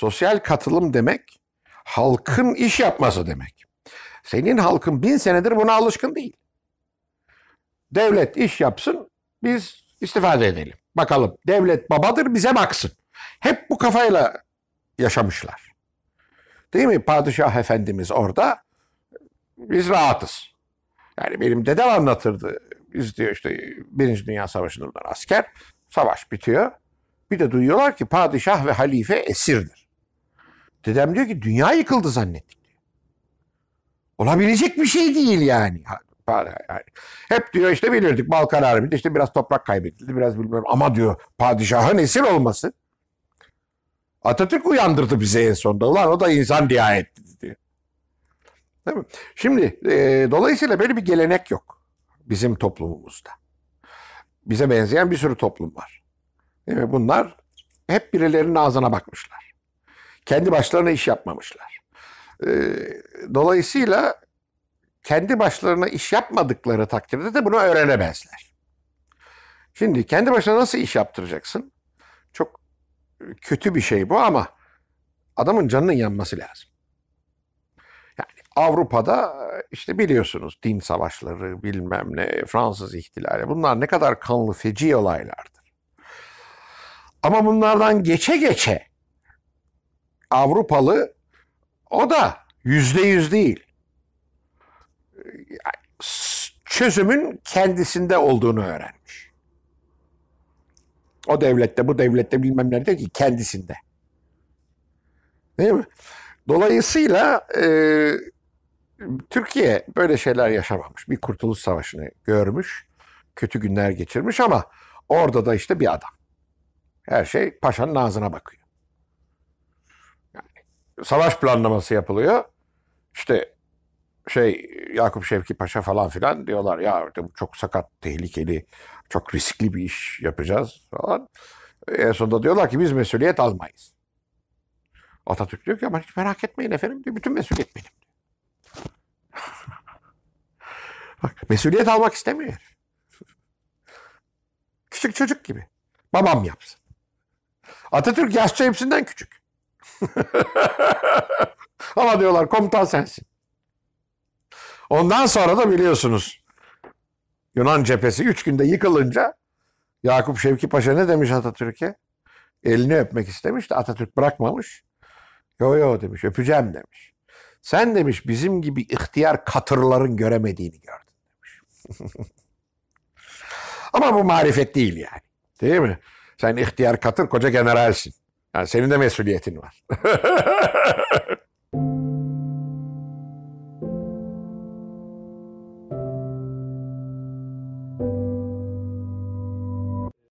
Sosyal katılım demek halkın iş yapması demek. Senin halkın bin senedir buna alışkın değil. Devlet iş yapsın, biz istifade edelim. Bakalım devlet babadır bize baksın. Hep bu kafayla yaşamışlar. Değil mi? Padişah Efendimiz orada biz rahatız. Yani benim dedem anlatırdı. Biz diyor işte Birinci Dünya Savaşı'ndan asker. Savaş bitiyor. Bir de duyuyorlar ki padişah ve halife esirdir. Dedem diyor ki dünya yıkıldı zannettik. diyor. Olabilecek bir şey değil yani. Hep diyor işte bilirdik Balkan Harbi'nde işte biraz toprak kaybedildi biraz bilmem ama diyor padişahın esir olması Atatürk uyandırdı bize en sonunda. Ulan o da insan nihayet diyor. Değil mi? Şimdi e, dolayısıyla böyle bir gelenek yok bizim toplumumuzda. Bize benzeyen bir sürü toplum var. Değil mi? Bunlar hep birilerinin ağzına bakmışlar. Kendi başlarına iş yapmamışlar. E, dolayısıyla kendi başlarına iş yapmadıkları takdirde de bunu öğrenemezler. Şimdi kendi başına nasıl iş yaptıracaksın? Çok kötü bir şey bu ama adamın canının yanması lazım. Yani Avrupa'da işte biliyorsunuz din savaşları bilmem ne Fransız ihtilali bunlar ne kadar kanlı feci olaylardır. Ama bunlardan geçe geçe Avrupalı o da yüzde yüz değil. Çözümün kendisinde olduğunu öğrenmiş. O devlette, bu devlette bilmem nerede değil, kendisinde. Değil mi? Dolayısıyla e, Türkiye böyle şeyler yaşamamış. Bir kurtuluş savaşını görmüş, kötü günler geçirmiş ama orada da işte bir adam. Her şey paşanın ağzına bakıyor. Savaş planlaması yapılıyor. İşte şey Yakup Şevki Paşa falan filan diyorlar ya bu çok sakat, tehlikeli, çok riskli bir iş yapacağız falan. En sonunda diyorlar ki biz mesuliyet almayız. Atatürk diyor ki ama hiç merak etmeyin efendim diyor. Bütün mesuliyet benim. Bak mesuliyet almak istemiyor. Küçük çocuk gibi. Babam yapsın. Atatürk yaşça hepsinden küçük. ama diyorlar komutan sensin. Ondan sonra da biliyorsunuz Yunan cephesi üç günde yıkılınca Yakup Şevki Paşa ne demiş Atatürk'e? Elini öpmek istemiş de Atatürk bırakmamış. Yo yo demiş öpeceğim demiş. Sen demiş bizim gibi ihtiyar katırların göremediğini gördün demiş. Ama bu marifet değil yani. Değil mi? Sen ihtiyar katır koca generalsin. Yani senin de mesuliyetin var.